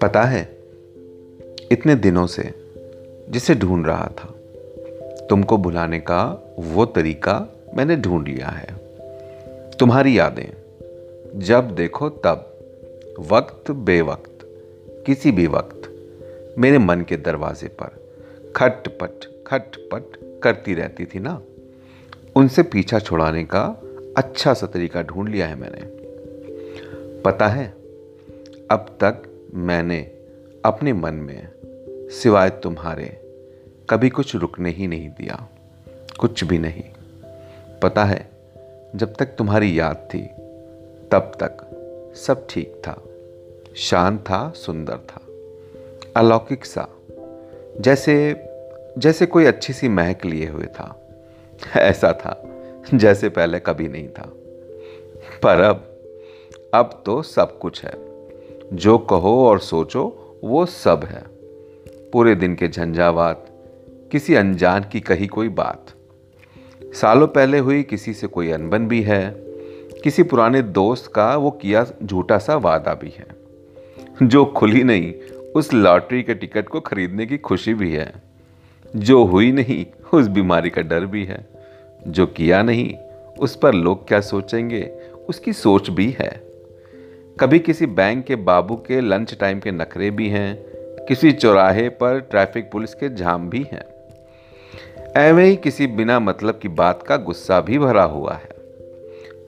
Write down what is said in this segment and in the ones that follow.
पता है, इतने दिनों से जिसे ढूंढ रहा था, तुमको भुलाने का वो तरीका मैंने ढूंढ लिया है। तुम्हारी यादें, जब देखो तब, वक्त बेवक्त, किसी भी वक्त, मेरे मन के दरवाजे पर खटपट खटपट करती रहती थी ना, उनसे पीछा छुड़ाने का अच्छा सा तरीका ढूंढ लिया है मैंने। पता है, अब तक मैंने अपने मन में सिवाय तुम्हारे कभी कुछ रुकने ही नहीं दिया, कुछ भी नहीं। पता है, जब तक तुम्हारी याद थी, तब तक सब ठीक था, शांत था, सुंदर था, अलौकिक सा, जैसे जैसे कोई अच्छी सी महक लिए हुए था, ऐसा था। जैसे पहले कभी नहीं था। पर अब अब तो सब कुछ है। जो कहो और सोचो, वो सब है। पूरे दिन के झंझावात, किसी अनजान की कही कोई बात। सालों पहले हुई किसी से कोई अनबन भी है। किसी पुराने दोस्त का वो किया झूठा सा वादा भी है। जो खुली नहीं, उस लॉटरी के टिकट को खरीदने की खुशी भी है। जो हुई नहीं, उस बीमारी का डर भी है। जो किया नहीं, उस पर लोग क्या सोचेंगे? उसकी सोच भी है। कभी किसी बैंक के बाबू के लंच टाइम के नखरे भी हैं, किसी चौराहे पर ट्रैफ़िक पुलिस के जाम भी हैं। ऐवे ही किसी बिना मतलब की बात का गुस्सा भी भरा हुआ है।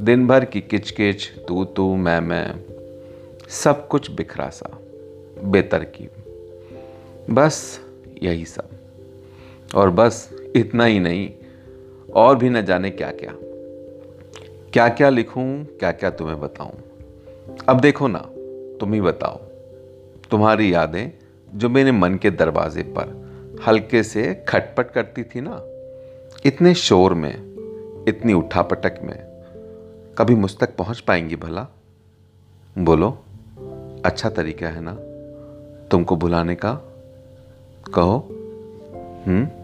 दिन भर की किचकिच, तू तू, मैं मैं, सब कुछ बिखरा सा, बेतरकीब। बस यही सब। और बस इतना ही नहीं और भी न जाने क्या क्या क्या क्या लिखूं क्या क्या तुम्हें बताऊँ। अब देखो ना, तुम ही बताओ। तुम्हारी यादें जो मेरे मन के दरवाजे पर हल्के से खटपट करती थी ना, इतने शोर में, इतनी उठापटक में, कभी मुझ तक पहुँच पाएँगी भला? बोलो अच्छा तरीका है ना, तुमको बुलाने का? कहो हम्म?